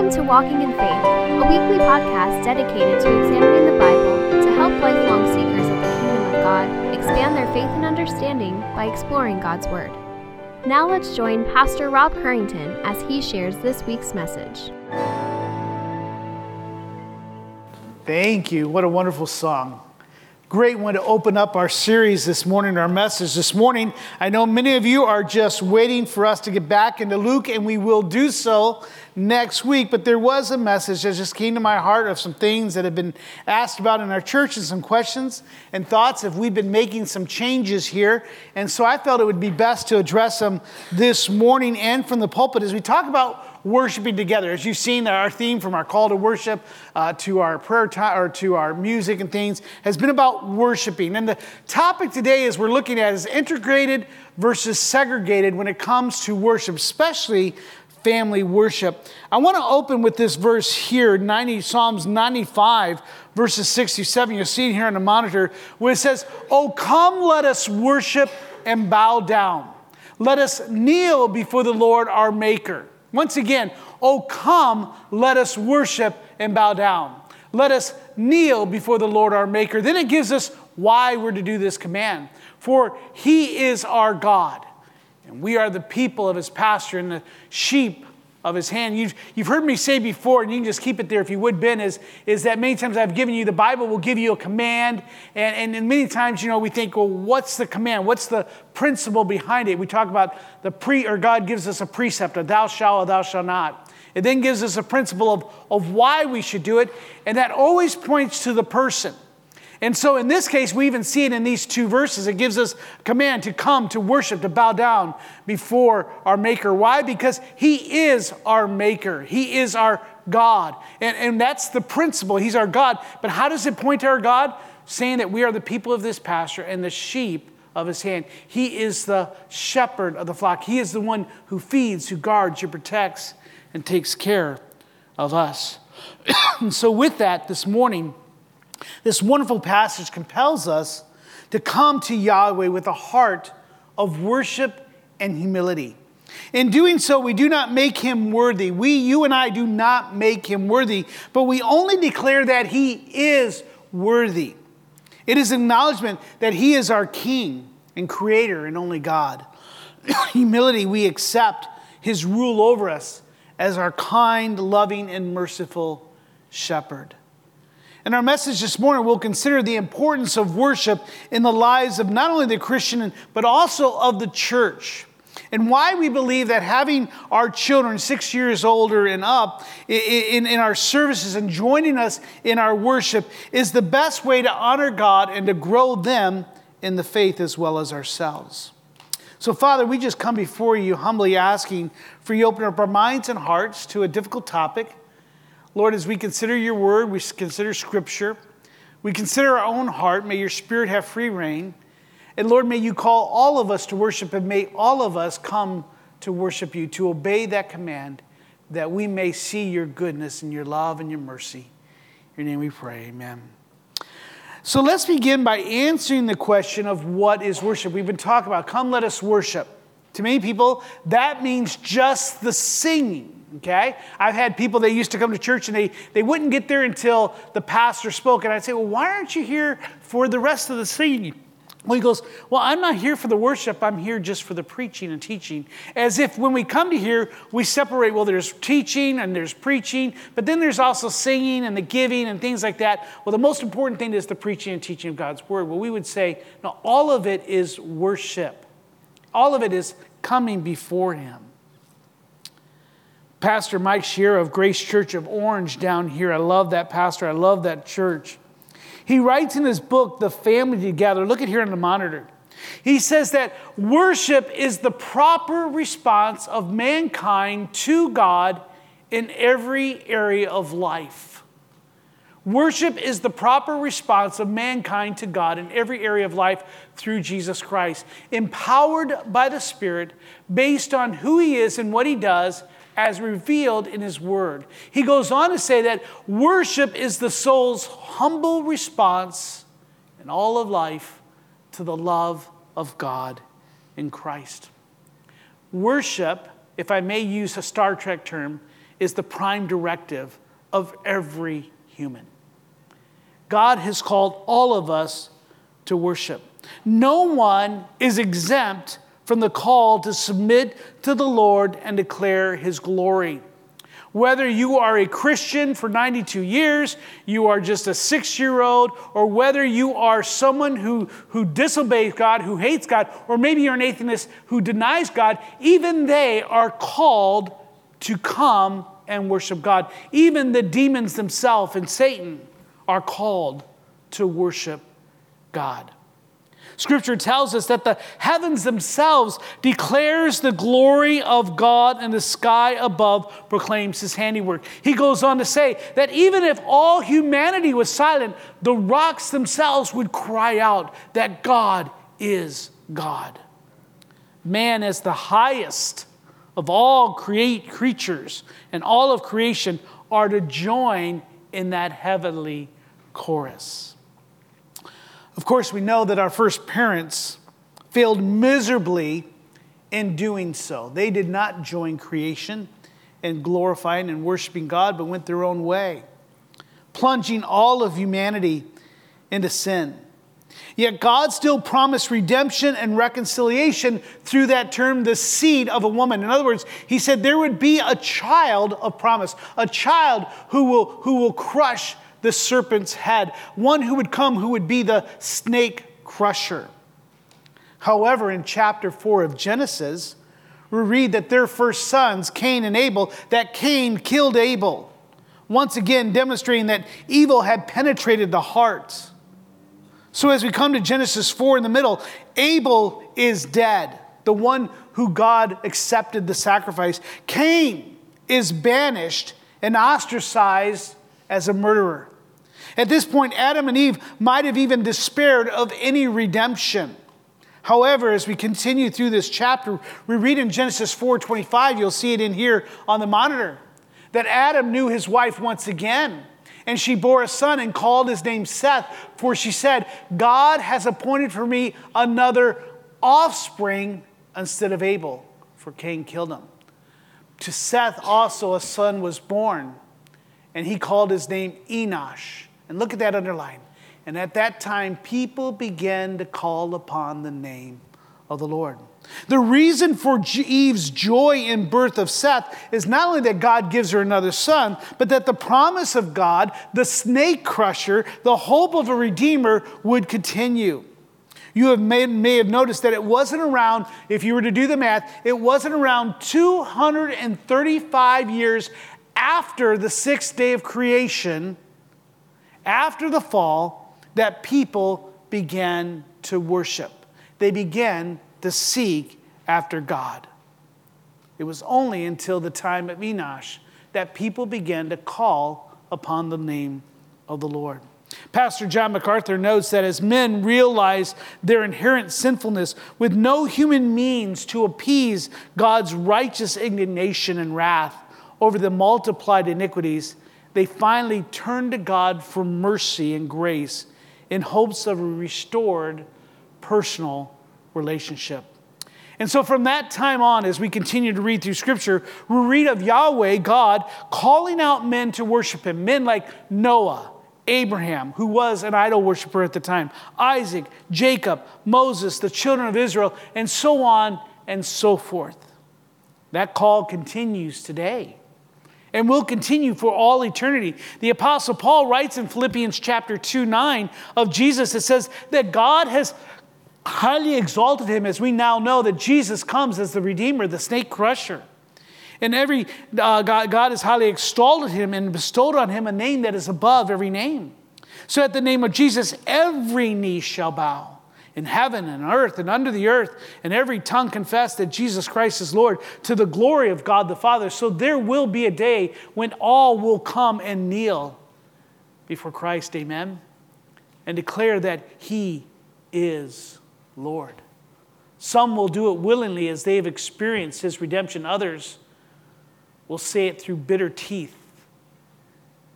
Welcome to Walking in Faith, a weekly podcast dedicated to examining the Bible to help lifelong seekers of the kingdom of God expand their faith and understanding by exploring God's Word. Now let's join Pastor Rob Harrington as he shares this week's message. Thank you. What a wonderful song. Great one to open up our series this morning, our message this morning. I know many of you are just waiting for us to get back into Luke, and we will do so next week. But there was a message that just came to my heart of some things that have been asked about in our church and some questions and thoughts if we've been making some changes here. And so I felt it would be best to address them this morning and from the pulpit as we talk about worshiping together. As you've seen, our theme from our call to worship uh, to our prayer time or to our music and things has been about worshiping. And the topic today is we're looking at is integrated versus segregated when it comes to worship, especially family worship. I want to open with this verse here, 90, Psalms 95, verses 67. You'll see it here on the monitor, where it says, Oh, come, let us worship and bow down. Let us kneel before the Lord our Maker. Once again, oh, come, let us worship and bow down. Let us kneel before the Lord our Maker. Then it gives us why we're to do this command. For he is our God, and we are the people of his pasture and the sheep of his hand. You've, you've heard me say before, and you can just keep it there if you would, Ben, is, is that many times I've given you the Bible will give you a command. And, and, and many times, you know, we think, well, what's the command? What's the principle behind it? We talk about the pre, or God gives us a precept, a thou shalt, or thou shalt not. It then gives us a principle of, of why we should do it, and that always points to the person. And so in this case, we even see it in these two verses. It gives us command to come, to worship, to bow down before our Maker. Why? Because He is our Maker, He is our God. And, and that's the principle. He's our God. But how does it point to our God? Saying that we are the people of this pasture and the sheep of His hand. He is the shepherd of the flock, He is the one who feeds, who guards, who protects, and takes care of us. and so, with that, this morning, this wonderful passage compels us to come to Yahweh with a heart of worship and humility. In doing so, we do not make him worthy. We, you and I, do not make him worthy, but we only declare that he is worthy. It is acknowledgement that he is our king and creator and only God. Humility, we accept his rule over us as our kind, loving, and merciful shepherd. In our message this morning, we'll consider the importance of worship in the lives of not only the Christian, but also of the church. And why we believe that having our children six years older and up in, in, our services and joining us in our worship is the best way to honor God and to grow them in the faith as well as ourselves. So, Father, we just come before you humbly asking for you to open up our minds and hearts to a difficult topic. Lord, as we consider your word, we consider scripture, we consider our own heart, may your spirit have free reign. And Lord, may you call all of us to worship, and may all of us come to worship you, to obey that command, that we may see your goodness and your love and your mercy. In your name we pray, amen. So let's begin by answering the question of what is worship. We've been talking about, come let us worship. To many people, that means just the singing okay? I've had people that used to come to church and they, they wouldn't get there until the pastor spoke. And I'd say, Well, why aren't you here for the rest of the singing? Well, he goes, Well, I'm not here for the worship, I'm here just for the preaching and teaching. As if when we come to here, we separate, well, there's teaching and there's preaching, but then there's also singing and the giving and things like that. Well, the most important thing is the preaching and teaching of God's word. Well, we would say, No, all of it is worship, all of it is coming before Him. Pastor Mike Shear of Grace Church of Orange down here. I love that pastor. I love that church. He writes in his book, The Family Together. Look at here on the monitor. He says that worship is the proper response of mankind to God in every area of life. Worship is the proper response of mankind to God in every area of life through Jesus Christ, empowered by the Spirit, based on who He is and what He does, as revealed in His Word. He goes on to say that worship is the soul's humble response in all of life to the love of God in Christ. Worship, if I may use a Star Trek term, is the prime directive of every human. God has called all of us to worship. No one is exempt from the call to submit to the Lord and declare his glory. Whether you are a Christian for 92 years, you are just a six year old, or whether you are someone who, who disobeys God, who hates God, or maybe you're an atheist who denies God, even they are called to come and worship God. Even the demons themselves and Satan are called to worship God. Scripture tells us that the heavens themselves declares the glory of God and the sky above proclaims his handiwork. He goes on to say that even if all humanity was silent, the rocks themselves would cry out that God is God. Man as the highest of all create creatures and all of creation are to join in that heavenly chorus. Of course, we know that our first parents failed miserably in doing so. They did not join creation in glorifying and worshiping God, but went their own way, plunging all of humanity into sin. Yet God still promised redemption and reconciliation through that term, the seed of a woman. In other words, He said there would be a child of promise, a child who will, who will crush the serpent's head, one who would come who would be the snake crusher. However, in chapter 4 of Genesis, we read that their first sons, Cain and Abel, that Cain killed Abel, once again demonstrating that evil had penetrated the heart. So, as we come to Genesis 4 in the middle, Abel is dead, the one who God accepted the sacrifice. Cain is banished and ostracized as a murderer. At this point, Adam and Eve might have even despaired of any redemption. However, as we continue through this chapter, we read in Genesis 4:25, you'll see it in here on the monitor, that Adam knew his wife once again, and she bore a son and called his name Seth, for she said, "God has appointed for me another offspring instead of Abel, for Cain killed him." To Seth also a son was born, and he called his name Enosh. And look at that underline. And at that time, people began to call upon the name of the Lord. The reason for Eve's joy in birth of Seth is not only that God gives her another son, but that the promise of God, the snake crusher, the hope of a redeemer would continue. You have may, may have noticed that it wasn't around, if you were to do the math, it wasn't around 235 years after the sixth day of creation after the fall that people began to worship. They began to seek after God. It was only until the time of Enosh that people began to call upon the name of the Lord. Pastor John MacArthur notes that as men realize their inherent sinfulness with no human means to appease God's righteous indignation and wrath over the multiplied iniquities, they finally turned to God for mercy and grace in hopes of a restored personal relationship. And so, from that time on, as we continue to read through Scripture, we read of Yahweh, God, calling out men to worship Him. Men like Noah, Abraham, who was an idol worshiper at the time, Isaac, Jacob, Moses, the children of Israel, and so on and so forth. That call continues today and will continue for all eternity. The Apostle Paul writes in Philippians chapter 2 9 of Jesus, it says that God has highly exalted him, as we now know that Jesus comes as the Redeemer, the snake crusher. And every uh, God, God has highly exalted him and bestowed on him a name that is above every name. So at the name of Jesus, every knee shall bow in heaven and earth and under the earth, and every tongue confess that Jesus Christ is Lord to the glory of God the Father. So there will be a day when all will come and kneel before Christ, amen, and declare that He is Lord. Some will do it willingly as they have experienced His redemption, others will say it through bitter teeth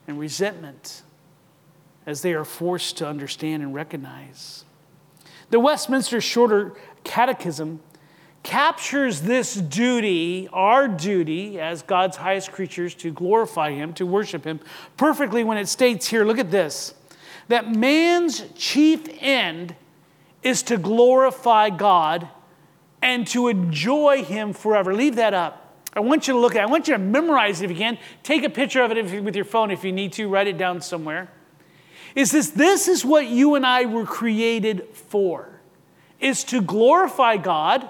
and resentment as they are forced to understand and recognize. The Westminster Shorter Catechism captures this duty, our duty as God's highest creatures, to glorify Him, to worship Him, perfectly when it states here look at this that man's chief end is to glorify God and to enjoy Him forever. Leave that up. I want you to look at it. I want you to memorize it if you can. Take a picture of it with your phone if you need to. Write it down somewhere. Is this this is what you and I were created for? Is to glorify God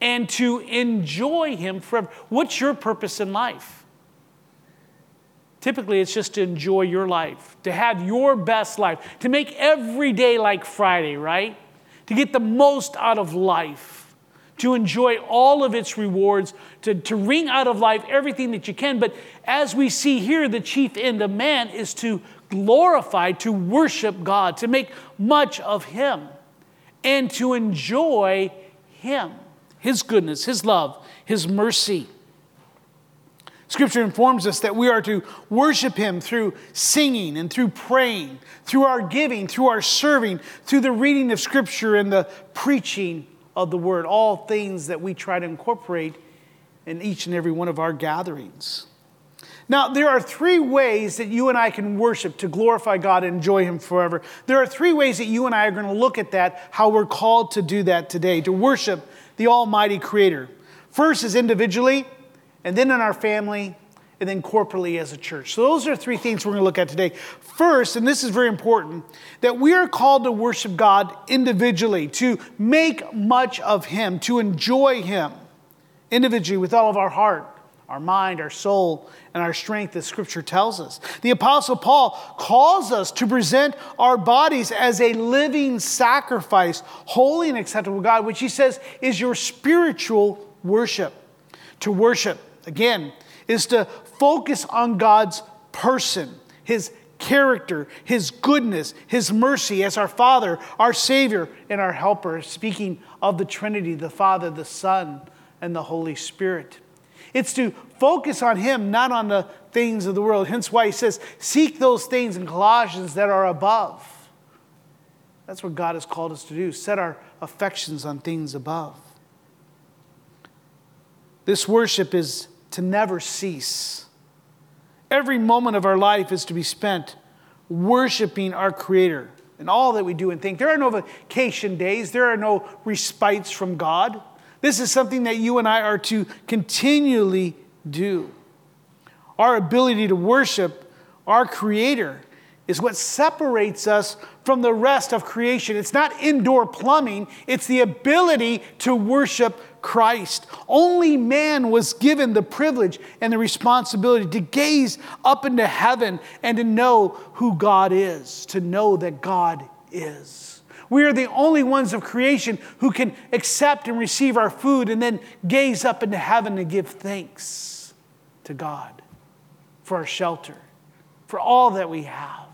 and to enjoy Him forever. What's your purpose in life? Typically, it's just to enjoy your life, to have your best life, to make every day like Friday, right? To get the most out of life, to enjoy all of its rewards, to, to wring out of life everything that you can. But as we see here, the chief end of man is to glorify, to worship God, to make much of Him, and to enjoy Him, His goodness, His love, His mercy. Scripture informs us that we are to worship Him through singing and through praying, through our giving, through our serving, through the reading of Scripture and the preaching of the Word, all things that we try to incorporate in each and every one of our gatherings. Now, there are three ways that you and I can worship to glorify God and enjoy Him forever. There are three ways that you and I are going to look at that, how we're called to do that today, to worship the Almighty Creator. First is individually, and then in our family, and then corporately as a church. So, those are three things we're going to look at today. First, and this is very important, that we are called to worship God individually, to make much of Him, to enjoy Him individually with all of our heart, our mind, our soul, and our strength, as Scripture tells us. The Apostle Paul calls us to present our bodies as a living sacrifice, holy and acceptable to God, which he says is your spiritual worship. To worship again, is to focus on God's person, His character, His goodness, His mercy as our Father, our Savior, and our Helper. Speaking of the Trinity, the Father, the Son, and the Holy Spirit. It's to focus on Him, not on the things of the world. Hence why He says, Seek those things in Colossians that are above. That's what God has called us to do, set our affections on things above. This worship is to never cease. Every moment of our life is to be spent worshiping our Creator in all that we do and think. There are no vacation days, there are no respites from God. This is something that you and I are to continually do. Our ability to worship our Creator is what separates us from the rest of creation. It's not indoor plumbing, it's the ability to worship Christ. Only man was given the privilege and the responsibility to gaze up into heaven and to know who God is, to know that God is. We are the only ones of creation who can accept and receive our food and then gaze up into heaven and give thanks to God for our shelter, for all that we have.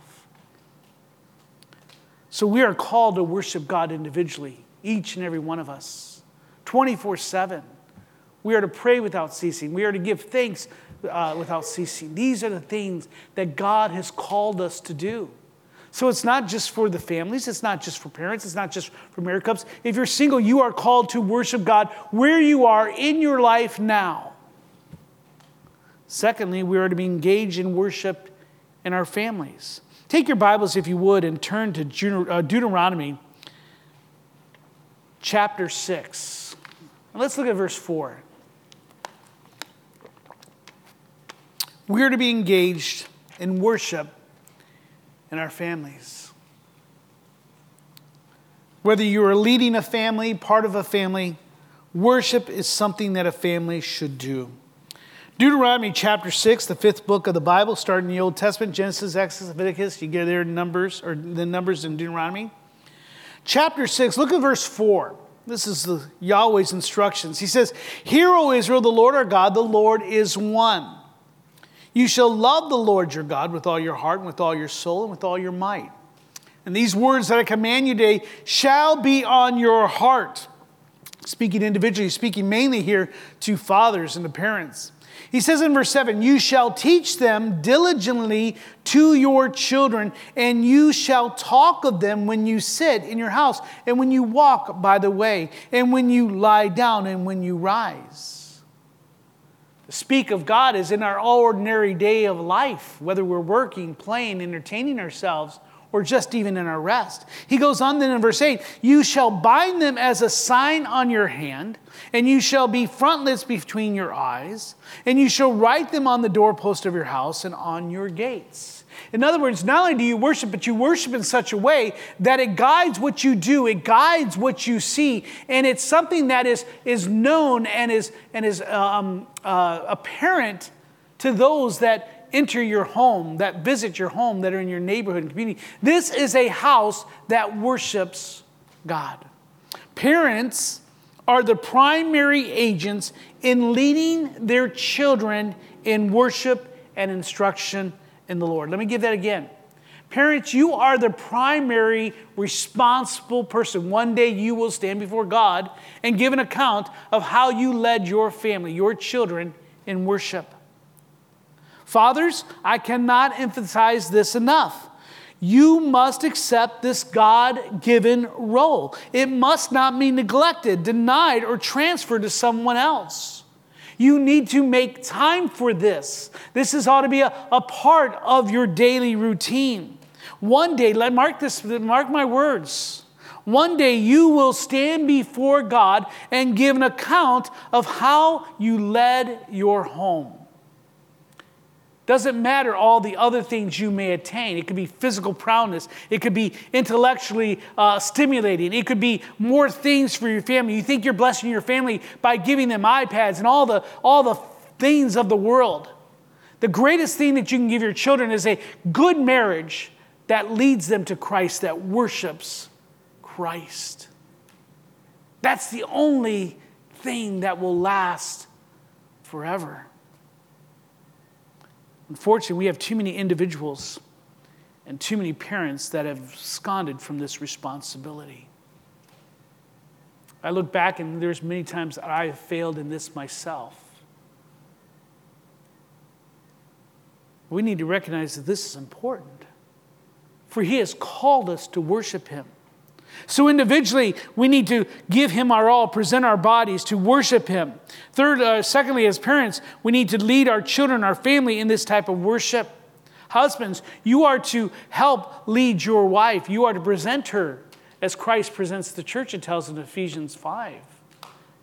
So we are called to worship God individually, each and every one of us. 24 7. We are to pray without ceasing. We are to give thanks uh, without ceasing. These are the things that God has called us to do. So it's not just for the families, it's not just for parents, it's not just for married couples. If you're single, you are called to worship God where you are in your life now. Secondly, we are to be engaged in worship in our families. Take your Bibles, if you would, and turn to uh, Deuteronomy chapter 6. Let's look at verse 4. We're to be engaged in worship in our families. Whether you are leading a family, part of a family, worship is something that a family should do. Deuteronomy chapter 6, the fifth book of the Bible, starting in the Old Testament, Genesis, Exodus, Leviticus, you get there in Numbers, or the Numbers in Deuteronomy. Chapter 6, look at verse 4. This is the Yahweh's instructions. He says, Hear, O Israel, the Lord our God, the Lord is one. You shall love the Lord your God with all your heart, and with all your soul, and with all your might. And these words that I command you today shall be on your heart. Speaking individually, speaking mainly here to fathers and to parents. He says in verse 7 You shall teach them diligently to your children, and you shall talk of them when you sit in your house, and when you walk by the way, and when you lie down, and when you rise. Speak of God is in our ordinary day of life, whether we're working, playing, entertaining ourselves, or just even in our rest. He goes on then in verse 8 You shall bind them as a sign on your hand, and you shall be frontlets between your eyes, and you shall write them on the doorpost of your house and on your gates. In other words, not only do you worship, but you worship in such a way that it guides what you do, it guides what you see, and it's something that is, is known and is, and is um, uh, apparent to those that enter your home, that visit your home, that are in your neighborhood and community. This is a house that worships God. Parents are the primary agents in leading their children in worship and instruction in the Lord. Let me give that again. Parents, you are the primary responsible person. One day you will stand before God and give an account of how you led your family, your children, in worship. Fathers, I cannot emphasize this enough. You must accept this God given role. It must not be neglected, denied, or transferred to someone else. You need to make time for this. This is ought to be a, a part of your daily routine. One day, let mark this, mark my words. One day you will stand before God and give an account of how you led your home. Doesn't matter all the other things you may attain. It could be physical prowess. It could be intellectually uh, stimulating. It could be more things for your family. You think you're blessing your family by giving them iPads and all the, all the things of the world. The greatest thing that you can give your children is a good marriage that leads them to Christ, that worships Christ. That's the only thing that will last forever. Unfortunately, we have too many individuals and too many parents that have absconded from this responsibility. I look back and there's many times that I have failed in this myself. We need to recognize that this is important. For he has called us to worship him. So, individually, we need to give Him our all, present our bodies to worship Him. Third, uh, secondly, as parents, we need to lead our children, our family in this type of worship. Husbands, you are to help lead your wife. You are to present her as Christ presents the church, it tells in Ephesians 5.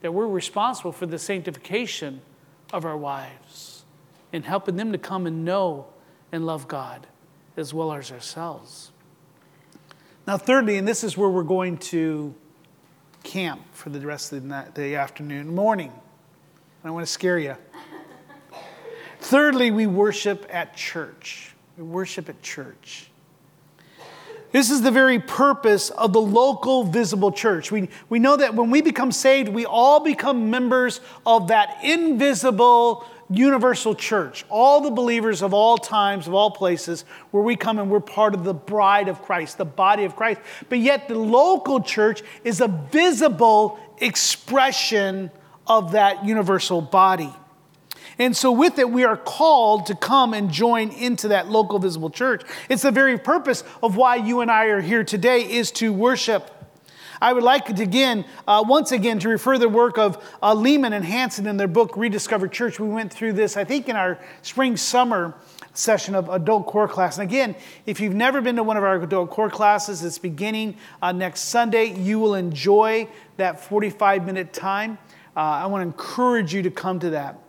That we're responsible for the sanctification of our wives and helping them to come and know and love God as well as ourselves. Now, thirdly, and this is where we're going to camp for the rest of the, night, the afternoon, morning. I don't want to scare you. Thirdly, we worship at church. We worship at church. This is the very purpose of the local visible church. We, we know that when we become saved, we all become members of that invisible universal church, all the believers of all times, of all places, where we come and we're part of the bride of Christ, the body of Christ. But yet, the local church is a visible expression of that universal body. And so, with it, we are called to come and join into that local visible church. It's the very purpose of why you and I are here today is to worship I would like to again, uh, once again, to refer the work of uh, Leeman and Hansen in their book Rediscover Church. We went through this, I think, in our spring summer session of adult core class. And again, if you've never been to one of our adult core classes, it's beginning uh, next Sunday. You will enjoy that 45 minute time. Uh, I want to encourage you to come to that.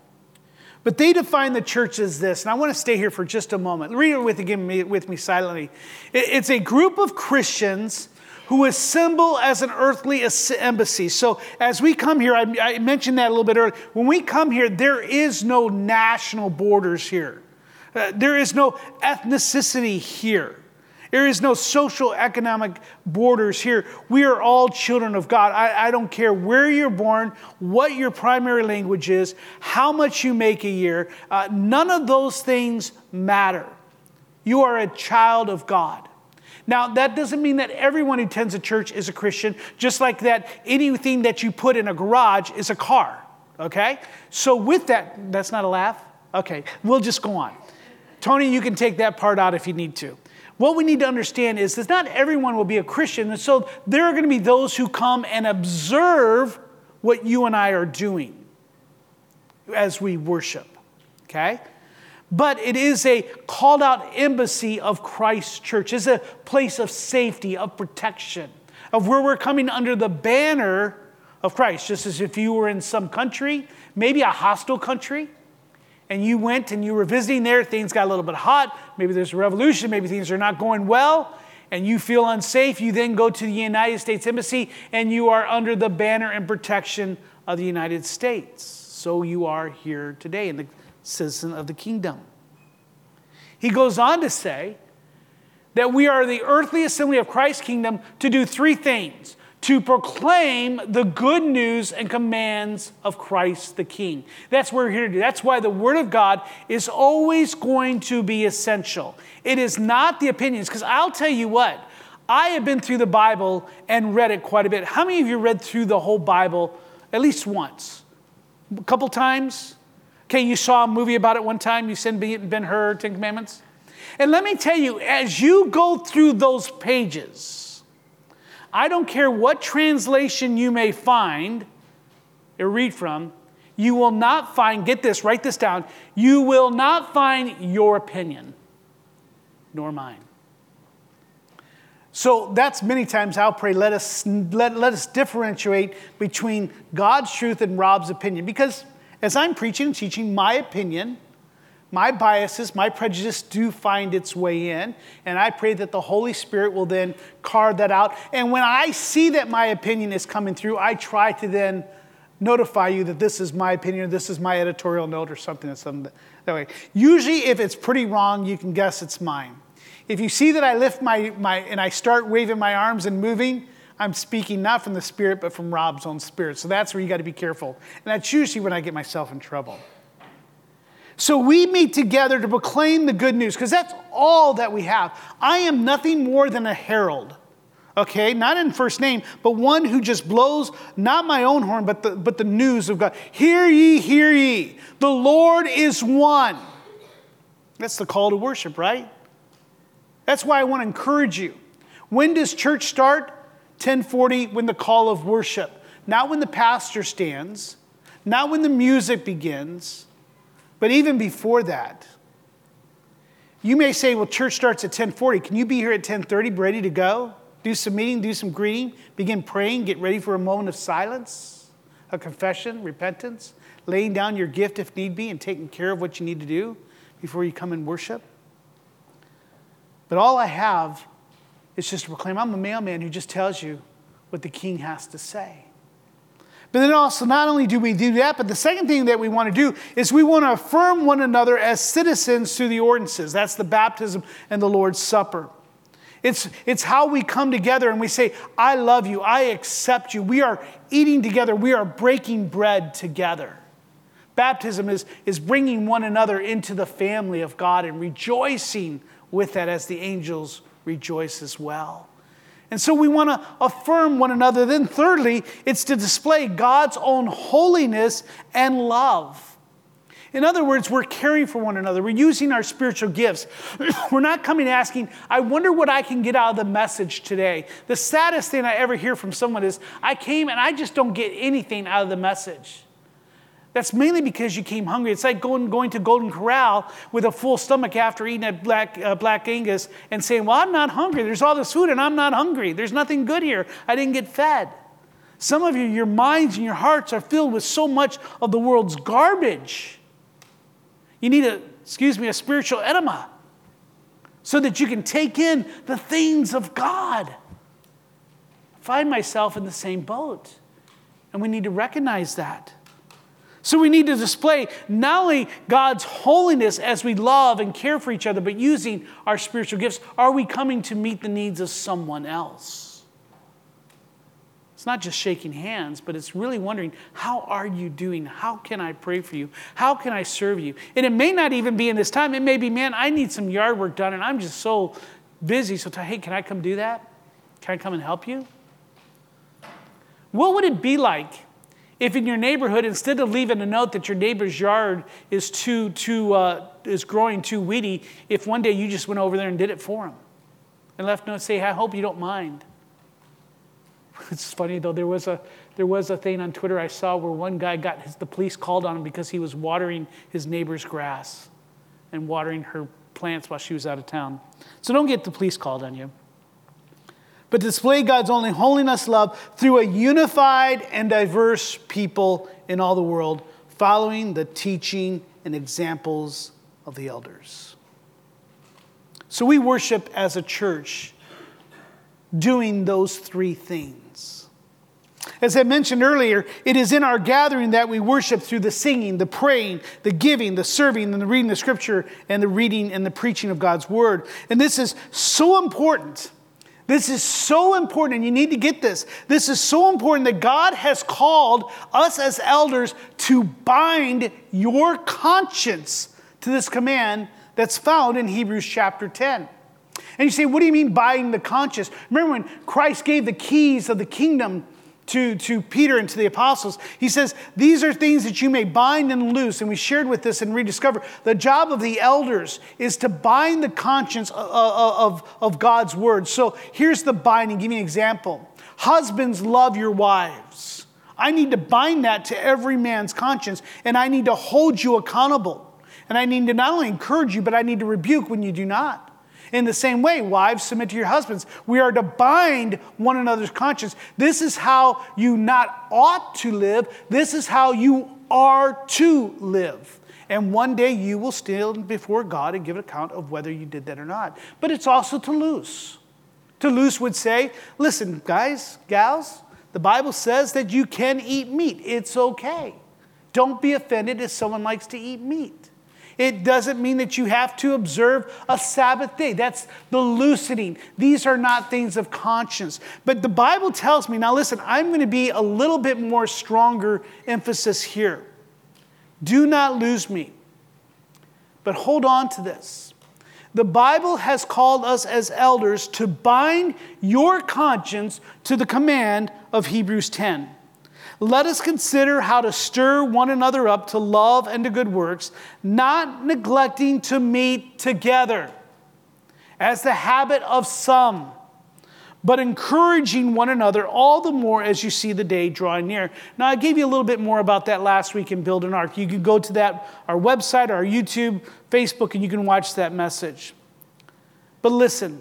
But they define the church as this, and I want to stay here for just a moment. Read it with, again, with me silently. It's a group of Christians who assemble as an earthly embassy. So, as we come here, I, I, mentioned that a little bit earlier. When we come here, there is no national borders here, uh, there is no ethnicity here. There is no social economic borders here. We are all children of God. I, I don't care where you're born, what your primary language is, how much you make a year. Uh, none of those things matter. You are a child of God. Now, that doesn't mean that everyone who attends a church is a Christian, just like that anything that you put in a garage is a car. Okay? So, with that, that's not a laugh? Okay, we'll just go on. Tony, you can take that part out if you need to. What we need to understand is that not everyone will be a Christian, and so there are going to be those who come and observe what you and I are doing as we worship. Okay? But it is a called out embassy of Christ's church. It's a place of safety, of protection, of where we're coming under the banner of Christ. Just as if you were in some country, maybe a hostile country, and you went and you were visiting there, things got a little bit hot, maybe there's a revolution, maybe things are not going well, and you feel unsafe, you then go to the United States Embassy and you are under the banner and protection of the United States. So you are here today in the citizen of the kingdom. He goes on to say that we are the earthly assembly of Christ's kingdom to do three things to proclaim the good news and commands of Christ the King. That's what we're here to do. That's why the Word of God is always going to be essential. It is not the opinions, because I'll tell you what, I have been through the Bible and read it quite a bit. How many of you read through the whole Bible at least once? A couple times? Okay, you saw a movie about it one time, you seen Ben Hur, Ten Commandments? And let me tell you, as you go through those pages, I don't care what translation you may find or read from, you will not find, get this, write this down, you will not find your opinion, nor mine. So that's many times I'll pray, let us, let, let us differentiate between God's truth and Rob's opinion. Because as I'm preaching and teaching, my opinion my biases, my prejudice do find its way in, and I pray that the Holy Spirit will then carve that out. And when I see that my opinion is coming through, I try to then notify you that this is my opinion, or this is my editorial note, or something that's something that way. Usually, if it's pretty wrong, you can guess it's mine. If you see that I lift my, my and I start waving my arms and moving, I'm speaking not from the Spirit, but from Rob's own spirit. So that's where you got to be careful. And that's usually when I get myself in trouble. So we meet together to proclaim the good news because that's all that we have. I am nothing more than a herald, okay? Not in first name, but one who just blows not my own horn, but the, but the news of God. Hear ye, hear ye. The Lord is one. That's the call to worship, right? That's why I want to encourage you. When does church start? 1040 when the call of worship. Not when the pastor stands, not when the music begins but even before that, you may say, well, church starts at 1040. Can you be here at 1030 ready to go? Do some meeting, do some greeting, begin praying, get ready for a moment of silence, a confession, repentance, laying down your gift if need be, and taking care of what you need to do before you come and worship. But all I have is just to proclaim I'm a mailman who just tells you what the king has to say. But then also, not only do we do that, but the second thing that we want to do is we want to affirm one another as citizens through the ordinances. That's the baptism and the Lord's Supper. It's, it's how we come together and we say, I love you, I accept you. We are eating together, we are breaking bread together. Baptism is, is bringing one another into the family of God and rejoicing with that as the angels rejoice as well. And so we want to affirm one another. Then, thirdly, it's to display God's own holiness and love. In other words, we're caring for one another. We're using our spiritual gifts. we're not coming asking, I wonder what I can get out of the message today. The saddest thing I ever hear from someone is, I came and I just don't get anything out of the message. That's mainly because you came hungry. It's like going, going to Golden Corral with a full stomach after eating a black, uh, black Angus and saying, Well, I'm not hungry. There's all this food and I'm not hungry. There's nothing good here. I didn't get fed. Some of you, your minds and your hearts are filled with so much of the world's garbage. You need a, excuse me, a spiritual enema so that you can take in the things of God. I find myself in the same boat, and we need to recognize that. So we need to display not only God's holiness as we love and care for each other, but using our spiritual gifts. Are we coming to meet the needs of someone else? It's not just shaking hands, but it's really wondering, how are you doing? How can I pray for you? How can I serve you? And it may not even be in this time. It may be, man, I need some yard work done and I'm just so busy. So, hey, can I come do that? Can I come and help you? What would it be like If in your neighborhood, instead of leaving a note that your neighbor's yard is too, too, uh, is growing too weedy, if one day you just went over there and did it for him and left note say, I hope you don't mind. It's funny though, there was a, there was a thing on Twitter I saw where one guy got his, the police called on him because he was watering his neighbor's grass and watering her plants while she was out of town. So don't get the police called on you. But display God's only holiness love through a unified and diverse people in all the world, following the teaching and examples of the elders. So we worship as a church doing those three things. As I mentioned earlier, it is in our gathering that we worship through the singing, the praying, the giving, the serving, and the reading the scripture, and the reading and the preaching of God's word. And this is so important. This is so important, and you need to get this. This is so important that God has called us as elders to bind your conscience to this command that's found in Hebrews chapter 10. And you say, what do you mean binding the conscience? Remember when Christ gave the keys of the kingdom to, to Peter and to the apostles. He says, These are things that you may bind and loose. And we shared with this and rediscover. The job of the elders is to bind the conscience of, of, of God's word. So here's the binding. Give me an example. Husbands, love your wives. I need to bind that to every man's conscience, and I need to hold you accountable. And I need to not only encourage you, but I need to rebuke when you do not. In the same way, wives, submit to your husbands. We are to bind one another's conscience. This is how you not ought to live, this is how you are to live. And one day you will stand before God and give an account of whether you did that or not. But it's also to loose. To loose would say, listen, guys, gals, the Bible says that you can eat meat. It's okay. Don't be offended if someone likes to eat meat. It doesn't mean that you have to observe a Sabbath day. That's the loosening. These are not things of conscience. But the Bible tells me, now listen, I'm going to be a little bit more stronger emphasis here. Do not lose me. But hold on to this. The Bible has called us as elders to bind your conscience to the command of Hebrews 10. Let us consider how to stir one another up to love and to good works, not neglecting to meet together, as the habit of some, but encouraging one another all the more as you see the day drawing near. Now, I gave you a little bit more about that last week in Build an Ark. You can go to that, our website, our YouTube, Facebook, and you can watch that message. But listen,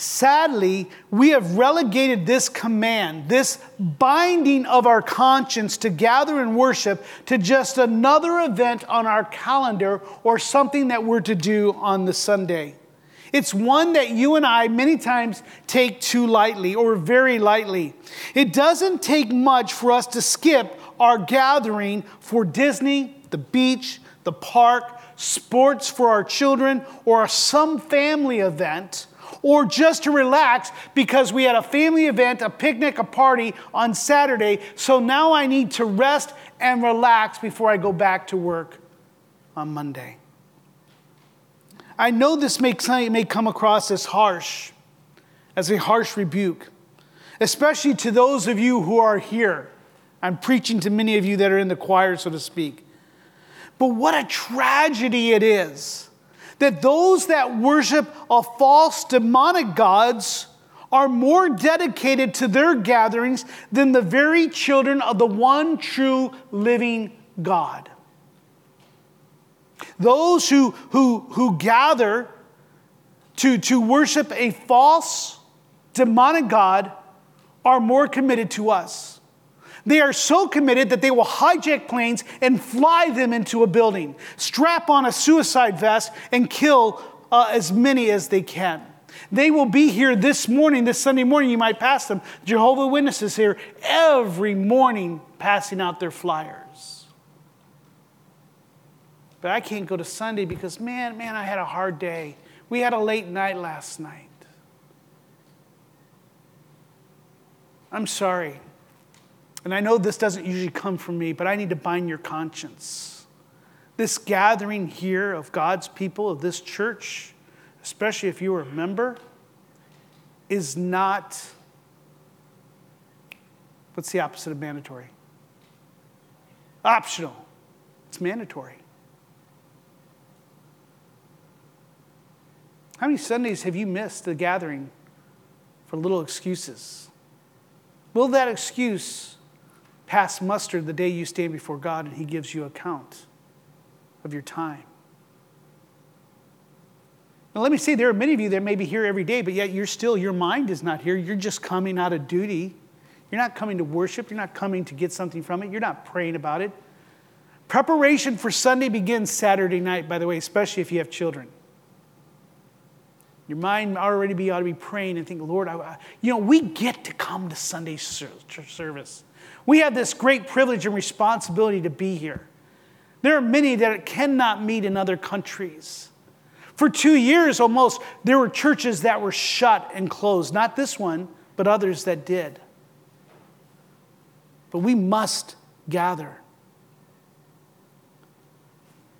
Sadly, we have relegated this command, this binding of our conscience to gather and worship, to just another event on our calendar or something that we're to do on the Sunday. It's one that you and I many times take too lightly or very lightly. It doesn't take much for us to skip our gathering for Disney, the beach, the park, sports for our children, or some family event or just to relax because we had a family event, a picnic, a party on Saturday. So now I need to rest and relax before I go back to work on Monday. I know this may, may come across as harsh, as a harsh rebuke, especially to those of you who are here. I'm preaching to many of you that are in the choir, so to speak. But what a tragedy it is that those that worship a false demonic gods are more dedicated to their gatherings than the very children of the one true living God. Those who, who, who gather to, to worship a false demonic God are more committed to us. They are so committed that they will hijack planes and fly them into a building, strap on a suicide vest, and kill uh, as many as they can. They will be here this morning, this Sunday morning. You might pass them. Jehovah Witnesses here every morning passing out their flyers. But I can't go to Sunday because, man, man, I had a hard day. We had a late night last night. I'm sorry. And I know this doesn't usually come from me, but I need to bind your conscience. This gathering here of God's people, of this church, especially if you are a member, is not, what's the opposite of mandatory? optional, it's mandatory. How many Sundays have you missed the gathering for little excuses? Will that excuse pass muster the day you stand before God and He gives you account of your time? Now, let me say, there are many of you that may be here every day, but yet you're still, your mind is not here. You're just coming out of duty. You're not coming to worship. You're not coming to get something from it. You're not praying about it. Preparation for Sunday begins Saturday night, by the way, especially if you have children. Your mind already be, ought to be praying and think, Lord, I, you know, we get to come to Sunday service. We have this great privilege and responsibility to be here. There are many that cannot meet in other countries. For two years almost, there were churches that were shut and closed. Not this one, but others that did. But we must gather.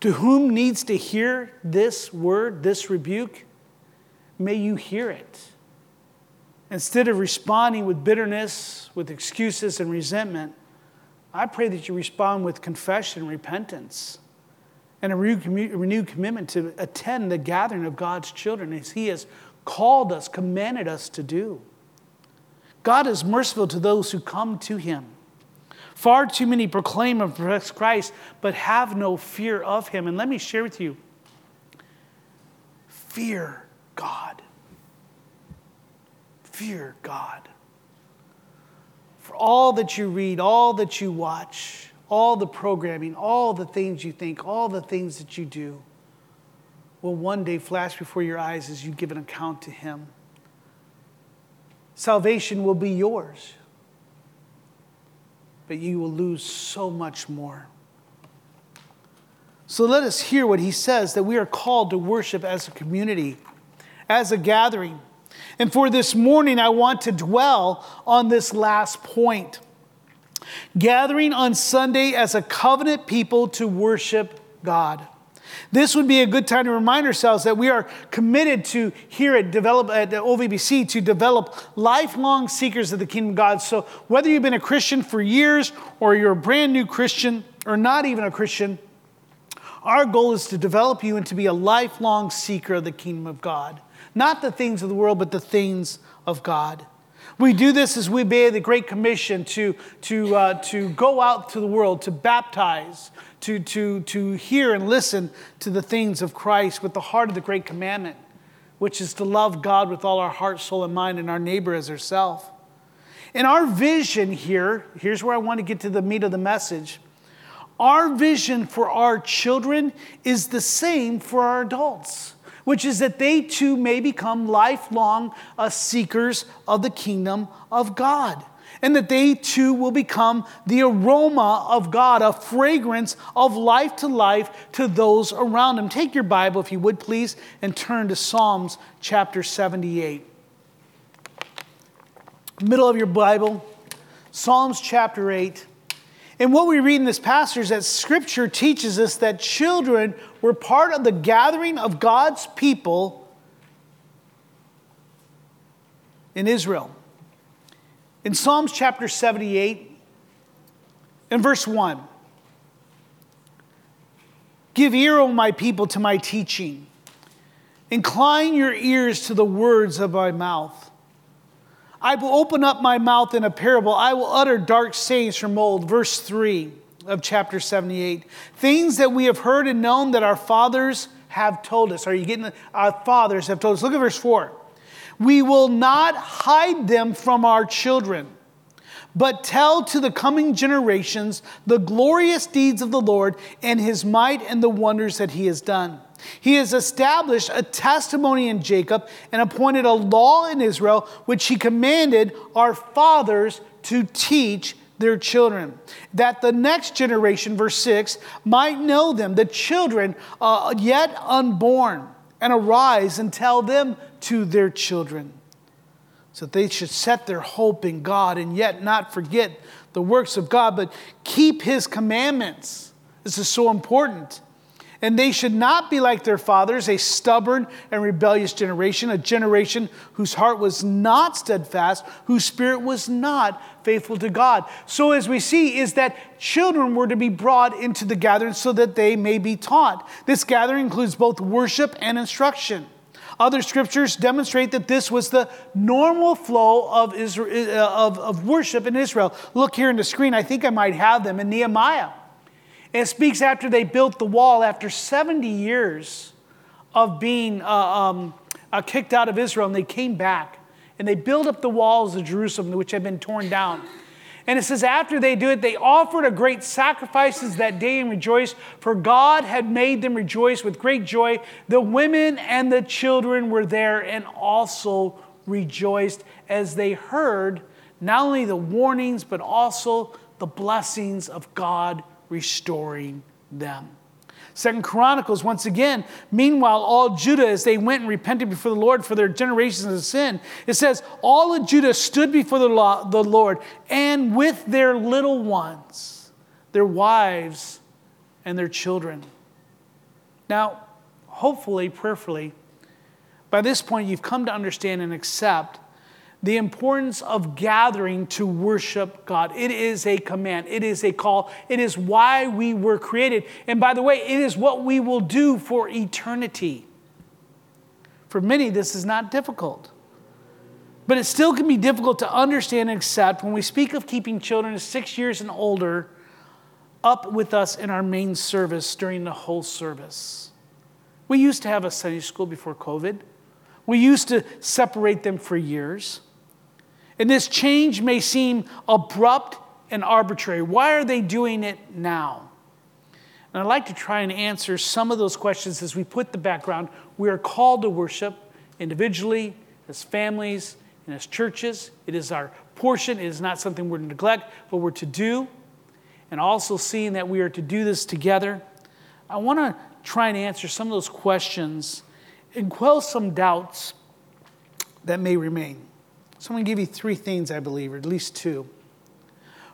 To whom needs to hear this word, this rebuke, may you hear it. Instead of responding with bitterness, with excuses and resentment, I pray that you respond with confession repentance and a renewed commitment to attend the gathering of God's children as He has called us, commanded us to do. God is merciful to those who come to Him. Far too many proclaim and profess Christ, but have no fear of Him. And let me share with you fear God. Fear God. For all that you read, all that you watch, all the programming, all the things you think, all the things that you do will one day flash before your eyes as you give an account to Him. Salvation will be yours, but you will lose so much more. So let us hear what He says that we are called to worship as a community, as a gathering. And for this morning, I want to dwell on this last point gathering on Sunday as a covenant people to worship God. This would be a good time to remind ourselves that we are committed to here at develop at OVBC to develop lifelong seekers of the kingdom of God. So whether you've been a Christian for years or you're a brand new Christian or not even a Christian, our goal is to develop you and to be a lifelong seeker of the kingdom of God. Not the things of the world, but the things of God. We do this as we obey the Great Commission to, to, uh, to go out to the world, to baptize, to, to, to hear and listen to the things of Christ with the heart of the Great Commandment, which is to love God with all our heart, soul, and mind, and our neighbor as ourselves. And our vision here, here's where I want to get to the meat of the message. Our vision for our children is the same for our adults which is that they too may become lifelong uh, seekers of the kingdom of God. And that they too will become the aroma of God, a fragrance of life to life to those around them. Take your Bible, if you would please, and turn to Psalms chapter 78. Middle of your Bible, Psalms chapter 8. And what we read in this passage is that Scripture teaches us that children were part of the gathering of God's people in Israel. In Psalms chapter 78, in verse 1, Give ear, O my people, to my teaching. Incline your ears to the words of my mouth. I will open up my mouth in a parable. I will utter dark sayings from old. Verse 3 of chapter 78. Things that we have heard and known that our fathers have told us. Are you getting Our fathers have told us. Look at verse 4. We will not hide them from our children, but tell to the coming generations the glorious deeds of the Lord and his might and the wonders that he has done. He has established a testimony in Jacob and appointed a law in Israel, which he commanded our fathers to teach their children, that the next generation, verse 6, might know them, the children uh, yet unborn, and arise and tell them to their children, so they should set their hope in God and yet not forget the works of God, but keep his commandments. This is so important And they should not be like their fathers, a stubborn and rebellious generation, a generation whose heart was not steadfast, whose spirit was not faithful to God. So, as we see, is that children were to be brought into the gathering so that they may be taught. This gathering includes both worship and instruction. Other scriptures demonstrate that this was the normal flow of, Israel, uh, of, of worship in Israel. Look here in the screen. I think I might have them in Nehemiah. It speaks after they built the wall, after 70 years of being uh, um, uh, kicked out of Israel, and they came back and they built up the walls of Jerusalem, which had been torn down. And it says, after they do it, they offered a great sacrifices that day and rejoiced, for God had made them rejoice with great joy. The women and the children were there and also rejoiced as they heard not only the warnings, but also the blessings of God restoring them. Second Chronicles, once again, meanwhile, all Judah, as they went and repented before the Lord for their generations of sin, it says, all of Judah stood before the, law, the Lord and with their little ones, their wives, and their children. Now, hopefully, prayerfully, by this point, you've come to understand and accept the importance of gathering to worship God. It is a command, it is a call, it is why we were created. And by the way, it is what we will do for eternity. For many, this is not difficult. But it still can be difficult to understand and accept when we speak of keeping children six years and older up with us in our main service during the whole service. We used to have a Sunday school before COVID. We used to separate them for years. And this change may seem abrupt and arbitrary. Why are they doing it now? And I'd like to try and answer some of those questions as we put the background. We are called to worship individually, as families, and as churches. It is our portion. It is not something we're to neglect, but we're to do. And also seeing that we are to do this together. I want to try and answer some of those questions and quell some doubts that may remain. So I'm going to give you three things, I believe, or at least two.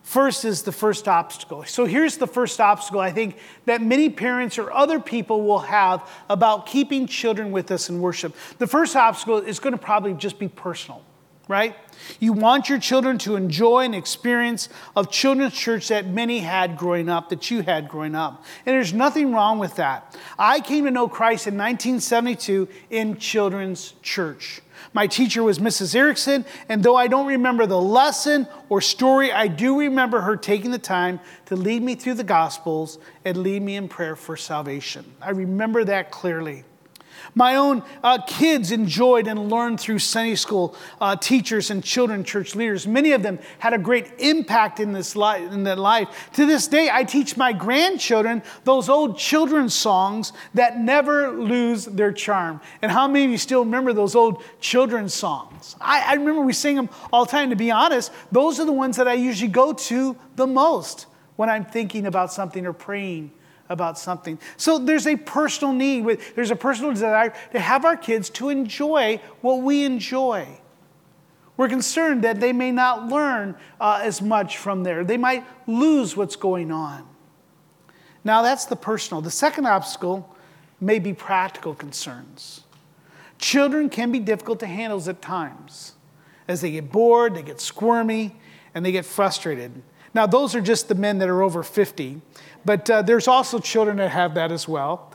First is the first obstacle. So here's the first obstacle I think that many parents or other people will have about keeping children with us in worship. The first obstacle is going to probably just be personal, right? You want your children to enjoy an experience of children's church that many had growing up, that you had growing up. And there's nothing wrong with that. I came to know Christ in 1972 in children's church. My teacher was Mrs. Erickson, and though I don't remember the lesson or story, I do remember her taking the time to lead me through the Gospels and lead me in prayer for salvation. I remember that clearly. My own uh, kids enjoyed and learned through Sunday school uh, teachers and children church leaders. Many of them had a great impact in this life. In their life. To this day, I teach my grandchildren those old children's songs that never lose their charm. And how many of you still remember those old children's songs? I, I remember we sing them all the time. To be honest, those are the ones that I usually go to the most when I'm thinking about something or praying about something. So there's a personal need, there's a personal desire to have our kids to enjoy what we enjoy. We're concerned that they may not learn uh, as much from there. They might lose what's going on. Now, that's the personal. The second obstacle may be practical concerns. Children can be difficult to handle at times. As they get bored, they get squirmy, and they get frustrated. Now, those are just the men that are over 50. But uh, there's also children that have that as well.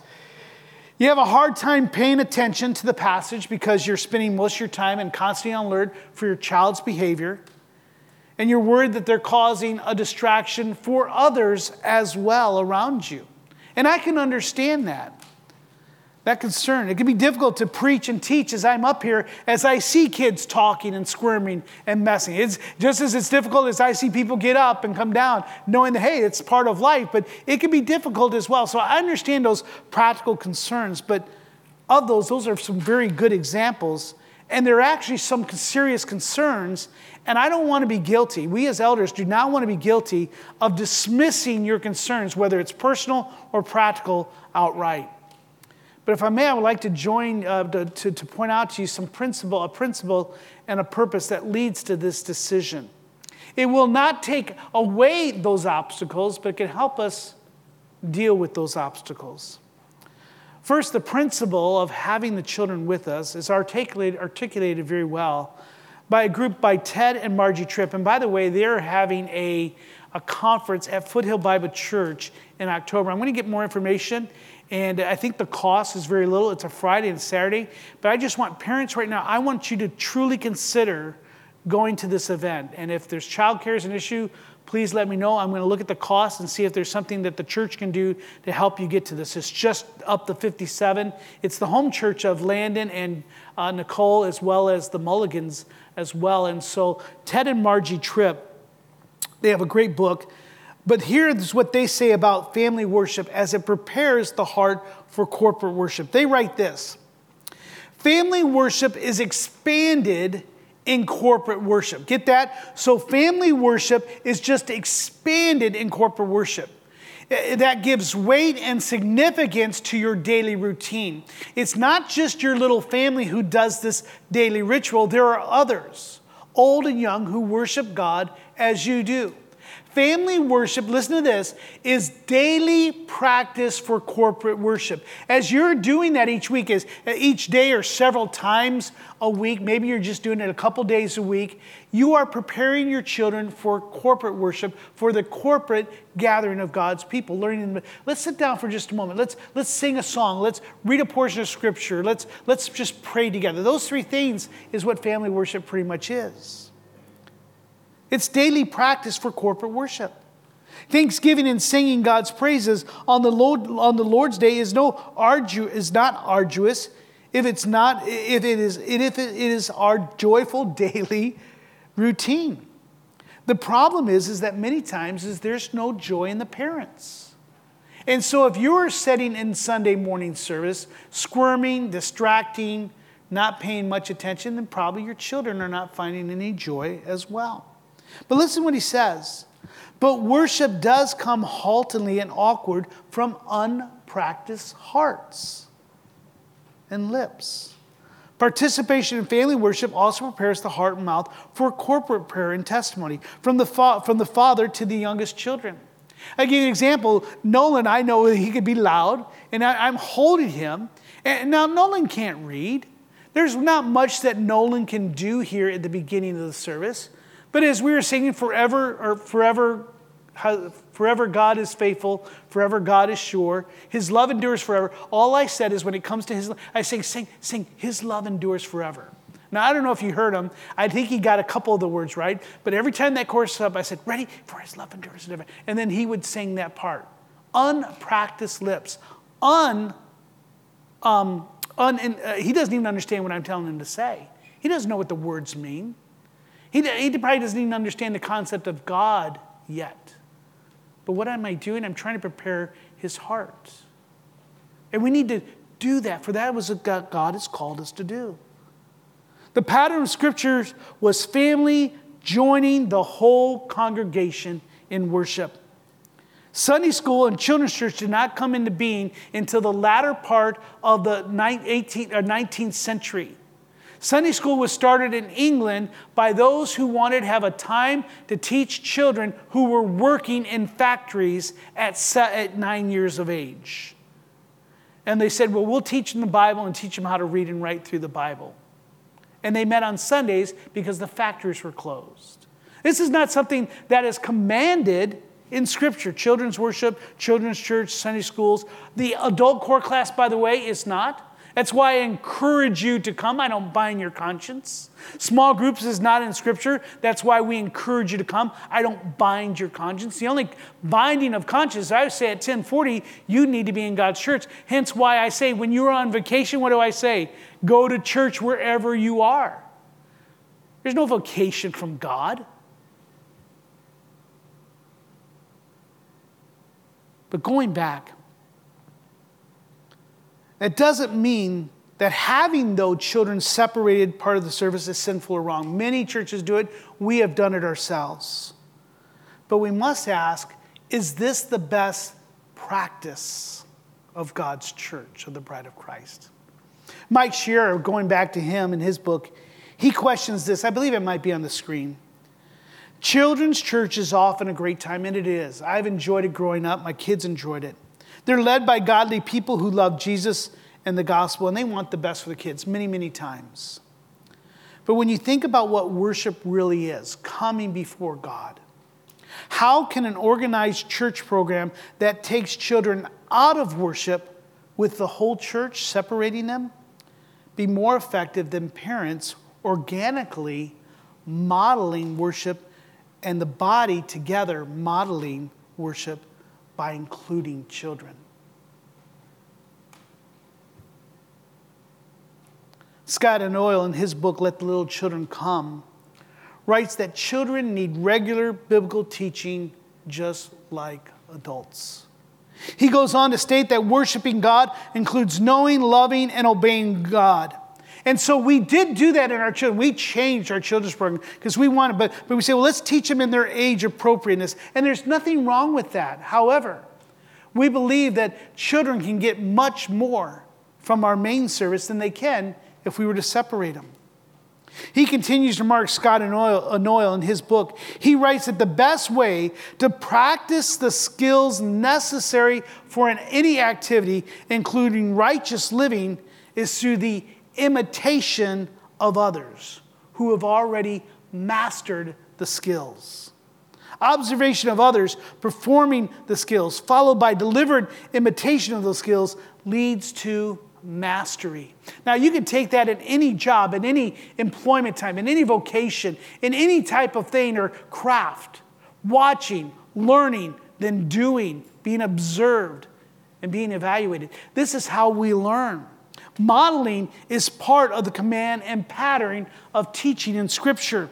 You have a hard time paying attention to the passage because you're spending most of your time and constantly on alert for your child's behavior. And you're worried that they're causing a distraction for others as well around you. And I can understand that that concern. It can be difficult to preach and teach as I'm up here, as I see kids talking and squirming and messing. It's just as it's difficult as I see people get up and come down, knowing that, hey, it's part of life, but it can be difficult as well. So I understand those practical concerns, but of those, those are some very good examples. And there are actually some serious concerns, and I don't want to be guilty. We as elders do not want to be guilty of dismissing your concerns, whether it's personal or practical, outright. But if I may, I would like to join uh, to, to, to point out to you some principle, a principle and a purpose that leads to this decision. It will not take away those obstacles, but can help us deal with those obstacles. First, the principle of having the children with us is articulated, articulated very well by a group by Tedd and Margy Tripp. And by the way, they're having a, a conference at Foothill Bible Church in October. I'm going to get more information, and I think the cost is very little. It's a Friday and Saturday. But I just want parents right now, I want you to truly consider going to this event. And if there's childcare is an issue, please let me know. I'm going to look at the cost and see if there's something that the church can do to help you get to this. It's just up the 57. It's the home church of Landon and uh, Nicole, as well as the Mulligans as well. And so Tedd and Margy Tripp, they have a great book. But here's what they say about family worship as it prepares the heart for corporate worship. They write this Family worship is expanded in corporate worship. Get that? So, family worship is just expanded in corporate worship. That gives weight and significance to your daily routine. It's not just your little family who does this daily ritual, there are others, old and young, who worship God as you do. Family worship, listen to this, is daily practice for corporate worship. As you're doing that each week, is uh, each day or several times a week, maybe you're just doing it a couple days a week, you are preparing your children for corporate worship, for the corporate gathering of God's people. Learning. Let's sit down for just a moment. Let's let's sing a song. Let's read a portion of scripture. Let's let's just pray together. Those three things is what family worship pretty much is. It's daily practice for corporate worship. Thanksgiving and singing God's praises on the, Lord, on the Lord's Day is no ardu, is not arduous if it's not if it is if it is our joyful daily routine. The problem is is that many times is there's no joy in the parents. And so if you're sitting in Sunday morning service squirming, distracting, not paying much attention, then probably your children are not finding any joy as well. But listen what he says. But worship does come haltingly and awkward from unpracticed hearts and lips. Participation in family worship also prepares the heart and mouth for corporate prayer and testimony from the, fa- from the father to the youngest children. I give you an example. Nolan, I know he could be loud, and I, I'm holding him. And now, Nolan can't read. There's not much that Nolan can do here at the beginning of the service. But as we were singing forever or forever, forever God is faithful, forever God is sure, his love endures forever. All I said is when it comes to his I sing, sing, sing, his love endures forever. Now, I don't know if you heard him. I think he got a couple of the words right. But every time that chorus up, I said, ready for his love endures forever. And then he would sing that part. Unpracticed lips. Un, um, un, uh, he doesn't even understand what I'm telling him to say. He doesn't know what the words mean. He, he probably doesn't even understand the concept of God yet. But what am I doing? I'm trying to prepare his heart. And we need to do that, for that was what God has called us to do. The pattern of scriptures was family joining the whole congregation in worship. Sunday school and children's church did not come into being until the latter part of the 18th, 19th century. Sunday school was started in England by those who wanted to have a time to teach children who were working in factories at, at nine years of age. And they said, Well, we'll teach them the Bible and teach them how to read and write through the Bible. And they met on Sundays because the factories were closed. This is not something that is commanded in Scripture. Children's worship, children's church, Sunday schools. The adult core class, by the way, is not. That's why I encourage you to come. I don't bind your conscience. Small groups is not in Scripture. That's why we encourage you to come. I don't bind your conscience. The only binding of conscience, I would say at 1040, you need to be in God's church. Hence why I say when you're on vacation, what do I say? Go to church wherever you are. There's no vocation from God. But going back, that doesn't mean that having, though, children separated part of the service is sinful or wrong. Many churches do it, we have done it ourselves. But we must ask is this the best practice of God's church, of the bride of Christ? Mike Shearer, going back to him in his book, he questions this. I believe it might be on the screen. Children's church is often a great time, and it is. I've enjoyed it growing up, my kids enjoyed it. They're led by godly people who love Jesus and the gospel, and they want the best for the kids many, many times. But when you think about what worship really is, coming before God, how can an organized church program that takes children out of worship with the whole church separating them be more effective than parents organically modeling worship and the body together modeling worship by including children? Scott Aniol, in his book, Let the Little Children Come, writes that children need regular biblical teaching just like adults. He goes on to state that worshiping God includes knowing, loving, and obeying God. And so we did do that in our children. We changed our children's program because we wanted, but, but we say, well, let's teach them in their age appropriateness. And there's nothing wrong with that. However, we believe that children can get much more from our main service than they can if we were to separate them. He continues to mark Scott Aniol in his book. He writes that the best way to practice the skills necessary for an, any activity, including righteous living, is through the imitation of others who have already mastered the skills. Observation of others performing the skills, followed by delivered imitation of those skills, leads to mastery. Now, you can take that in any job, in any employment time, in any vocation, in any type of thing or craft. Watching, learning, then doing, being observed, and being evaluated. This is how we learn. Modeling is part of the command and pattern of teaching in Scripture.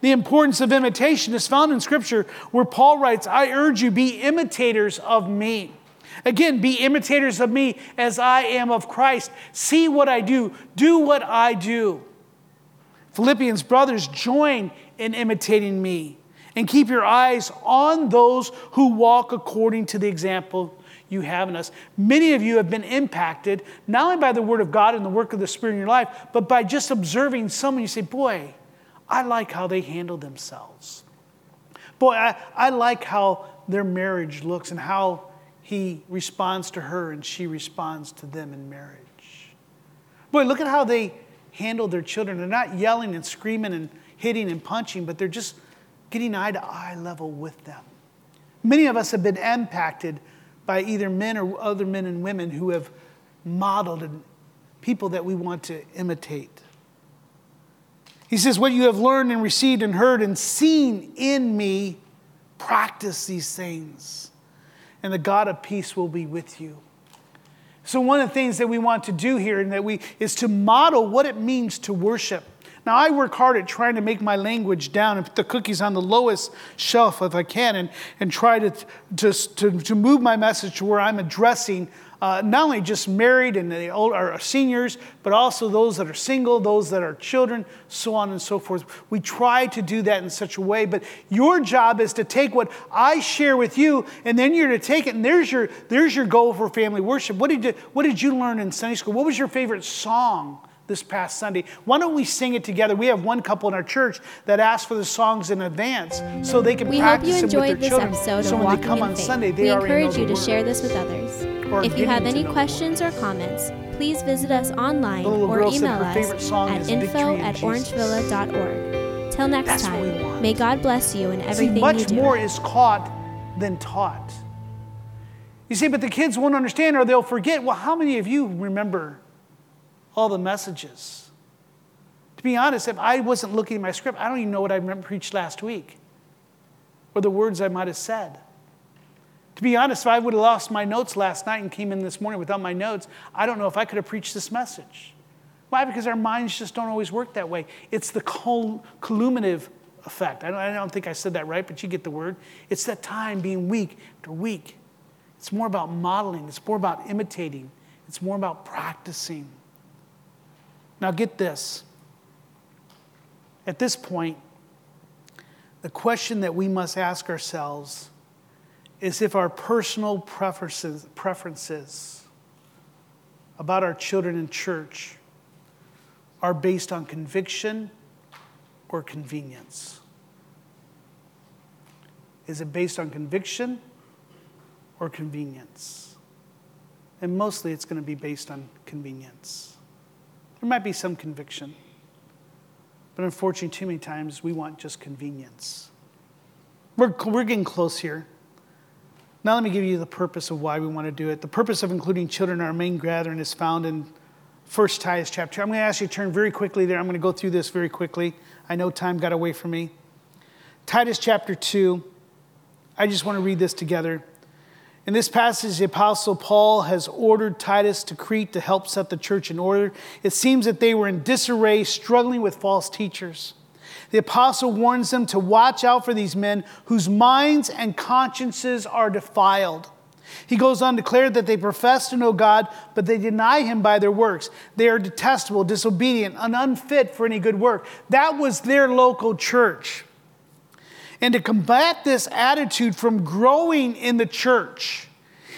The importance of imitation is found in Scripture, where Paul writes, I urge you, be imitators of me. Again, be imitators of me as I am of Christ. See what I do, do what I do. Philippians, brothers, join in imitating me and keep your eyes on those who walk according to the example you have in us. Many of you have been impacted not only by the Word of God and the work of the Spirit in your life, but by just observing someone. You say, Boy, I like how they handle themselves. Boy, I, I like how their marriage looks and how he responds to her and she responds to them in marriage. Boy, look at how they handle their children. They're not yelling and screaming and hitting and punching, but they're just getting eye to eye level with them. Many of us have been impacted by either men or other men and women who have modeled and people that we want to imitate. He says, What you have learned and received and heard and seen in me, practice these things and the God of peace will be with you. So one of the things that we want to do here and that we is to model what it means to worship. Now I work hard at trying to make my language down and put the cookies on the lowest shelf if I can and, and try to, to, to, to move my message to where I'm addressing uh, not only just married and the old, or seniors, but also those that are single, those that are children, so on and so forth. We try to do that in such a way, but your job is to take what I share with you, and then you're to take it, and there's your, there's your goal for family worship. What did, you, what did you learn in Sunday school? What was your favorite song? This past Sunday. Why don't we sing it together? We have one couple in our church that asked for the songs in advance so they can we practice hope you enjoyed them with their children. so when they come on Faith. Sunday, they we encourage you to share this with others. Or If you have any questions or comments, please visit us online or email us at info at orangevilla.org. Till next That's time, may God bless you in See, everything you much do. more is caught than taught. You see, but the kids won't understand or they'll forget. Well, how many of you remember all the messages? To be honest, if I wasn't looking at my script, I don't even know what I preached last week or the words I might have said. To be honest, if I would have lost my notes last night and came in this morning without my notes, I don't know if I could have preached this message. Why? Because our minds just don't always work that way. It's the colluminative effect. I don't, I don't think I said that right, but you get the word. It's that time being week to week. It's more about modeling, it's more about imitating, it's more about practicing. Now, get this. At this point, the question that we must ask ourselves is if our personal preferences, preferences about our children in church are based on conviction or convenience. Is it based on conviction or convenience? And mostly it's going to be based on convenience. There might be some conviction. But unfortunately, too many times we want just convenience. We're, we're getting close here. Now, let me give you the purpose of why we want to do it. The purpose of including children in our main gathering is found in 1 Titus chapter. I'm going to ask you to turn very quickly there. I'm going to go through this very quickly. I know time got away from me. Titus chapter 2. I just want to read this together. In this passage, the Apostle Paul has ordered Titus to Crete to help set the church in order. It seems that they were in disarray, struggling with false teachers. The apostle warns them to watch out for these men whose minds and consciences are defiled. He goes on to declare that they profess to know God, but they deny him by their works. They are detestable, disobedient, and unfit for any good work. That was their local church. And to combat this attitude from growing in the church,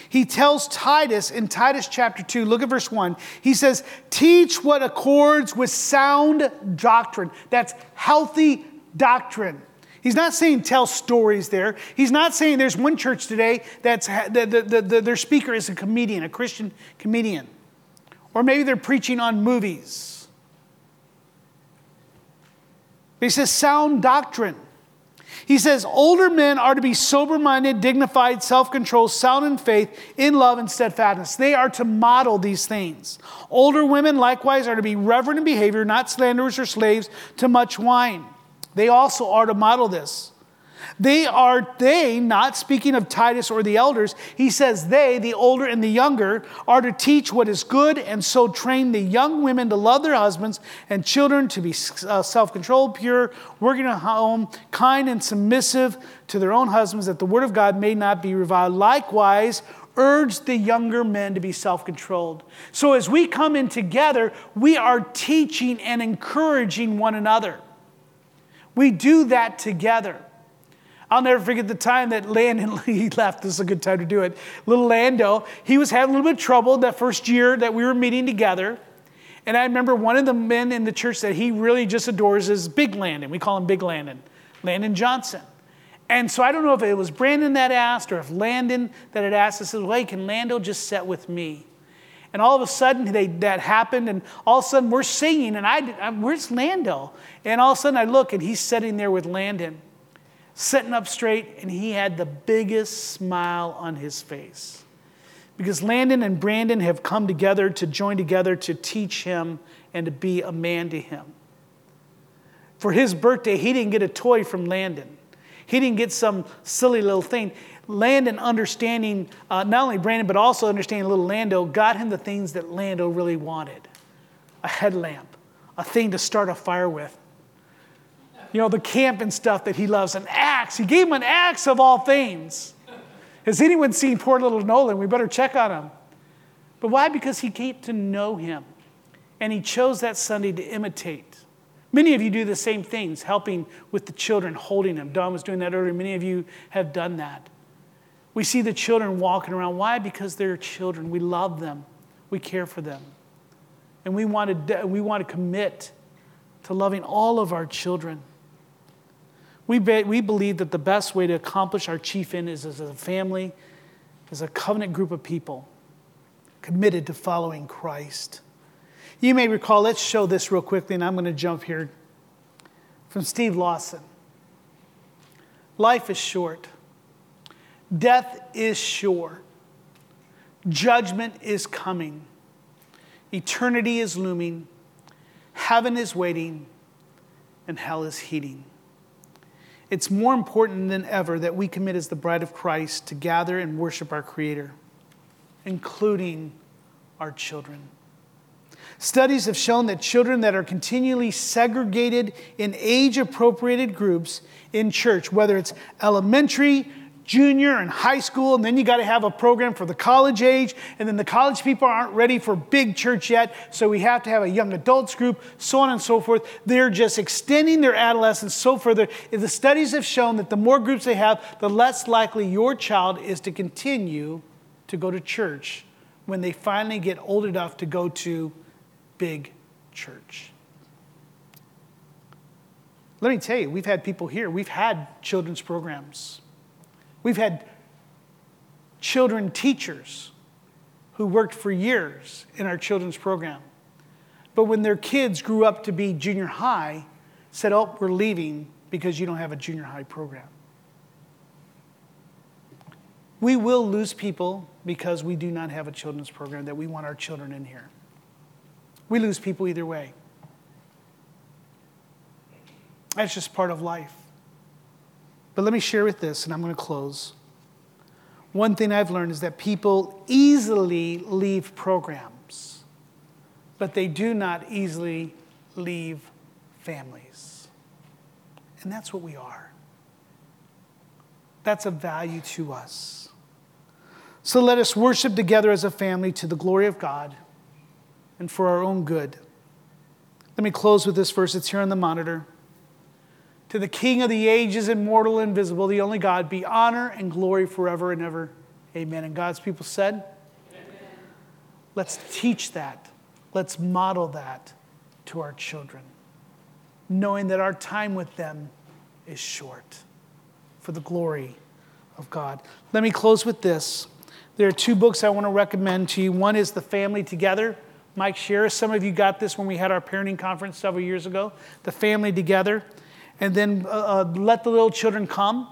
he tells Titus in Titus chapter 2, look at verse 1. He says, Teach what accords with sound doctrine. That's healthy doctrine. He's not saying tell stories there. He's not saying there's one church today that's the, the, the, their speaker is a comedian, a Christian comedian. Or maybe they're preaching on movies. But he says sound doctrine. He says older men are to be sober minded, dignified, self controlled, sound in faith, in love, and steadfastness. They are to model these things. Older women, likewise, are to be reverent in behavior, not slanderers or slaves to much wine. They also are to model this. They are, they, not speaking of Titus or the elders, he says they, the older and the younger, are to teach what is good and so train the young women to love their husbands and children to be uh, self controlled, pure, working at home, kind and submissive to their own husbands, that the word of God may not be reviled. Likewise, urge the younger men to be self controlled. So as we come in together, we are teaching and encouraging one another. We do that together. I'll never forget the time that Landon, he left. This is a good time to do it. Little Lando, he was having a little bit of trouble that first year that we were meeting together. And I remember one of the men in the church that he really just adores is Big Landon. We call him Big Landon, Landon Johnson. And so I don't know if it was Brandon that asked or if Landon that had asked. I said, hey, can Lando just sit with me? And all of a sudden they, that happened, and all of a sudden we're singing, and I, I, where's Lando? And all of a sudden I look, and he's sitting there with Landon sitting up straight, and he had the biggest smile on his face. Because Landon and Brandon have come together to join together to teach him and to be a man to him. For his birthday, he didn't get a toy from Landon. He didn't get some silly little thing. Landon, understanding uh, not only Brandon, but also understanding little Lando, got him the things that Lando really wanted a headlamp, a thing to start a fire with, you know, the camp and stuff that he loves, an axe. He gave him an axe of all things. Has anyone seen poor little Nolan? We better check on him. But why? Because he came to know him. And he chose that Sunday to imitate. Many of you do the same things, helping with the children, holding them. Don was doing that earlier. Many of you have done that. We see the children walking around. Why? Because they're children. We love them, we care for them. And we want to, we want to commit to loving all of our children. We, be, we believe that the best way to accomplish our chief end is as a family, as a covenant group of people committed to following Christ. You may recall, let's show this real quickly, and I'm going to jump here from Steve Lawson. Life is short, death is sure, judgment is coming, eternity is looming, heaven is waiting, and hell is heating. It's more important than ever that we commit as the bride of Christ to gather and worship our Creator, including our children. Studies have shown that children that are continually segregated in age appropriated groups in church, whether it's elementary, junior and high school, and then you got to have a program for the college age, and then the college people aren't ready for big church yet, so we have to have a young adults group, so on and so forth. They're just extending their adolescence so further. The studies have shown that the more groups they have, the less likely your child is to continue to go to church when they finally get old enough to go to big church. Let me tell you, we've had people here, we've had children's programs We've had children teachers who worked for years in our children's program. But when their kids grew up to be junior high, said, Oh, we're leaving because you don't have a junior high program. We will lose people because we do not have a children's program that we want our children in here. We lose people either way. That's just part of life. But let me share with this, and I'm going to close. One thing I've learned is that people easily leave programs, but they do not easily leave families. And that's what we are. That's a value to us. So let us worship together as a family to the glory of God and for our own good. Let me close with this verse. It's here on the monitor. To the King of the ages, immortal, invisible, the only God, be honor and glory forever and ever. Amen. And God's people said, Amen. Let's teach that. Let's model that to our children, knowing that our time with them is short for the glory of God. Let me close with this. There are two books I want to recommend to you. One is The Family Together. Mike Share. Some of you got this when we had our parenting conference several years ago. The Family Together and then uh, uh, Let the Little Children Come,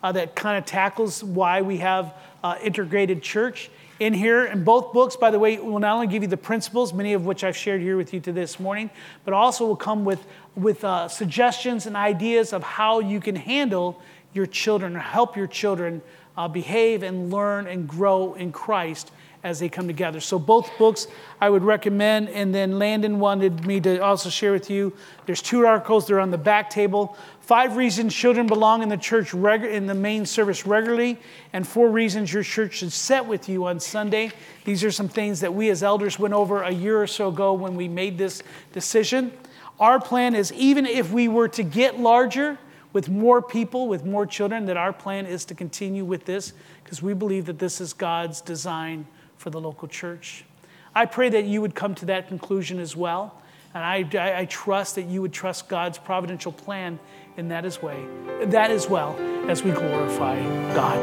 uh, that kind of tackles why we have uh, integrated church in here. And both books, by the way, will not only give you the principles, many of which I've shared here with you to this morning, but also will come with, with uh, suggestions and ideas of how you can handle your children or help your children uh, behave and learn and grow in Christ as they come together. So, both books I would recommend. And then Landon wanted me to also share with you there's two articles, they're on the back table. Five reasons children belong in the church in the main service regularly, and four reasons your church should set with you on Sunday. These are some things that we as elders went over a year or so ago when we made this decision. Our plan is even if we were to get larger, with more people, with more children, that our plan is to continue with this because we believe that this is God's design for the local church. I pray that you would come to that conclusion as well. And I, I, I trust that you would trust God's providential plan in that as way, that as well as we glorify God.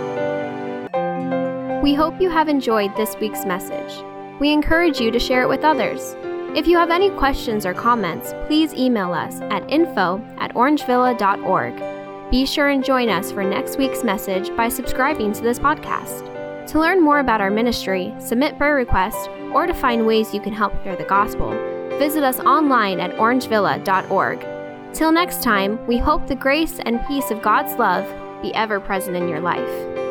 We hope you have enjoyed this week's message. We encourage you to share it with others. If you have any questions or comments, please email us at info at orangevilla.org. Be sure and join us for next week's message by subscribing to this podcast. To learn more about our ministry, submit prayer requests, or to find ways you can help share the gospel, visit us online at orangevilla.org. Till next time, we hope the grace and peace of God's love be ever present in your life.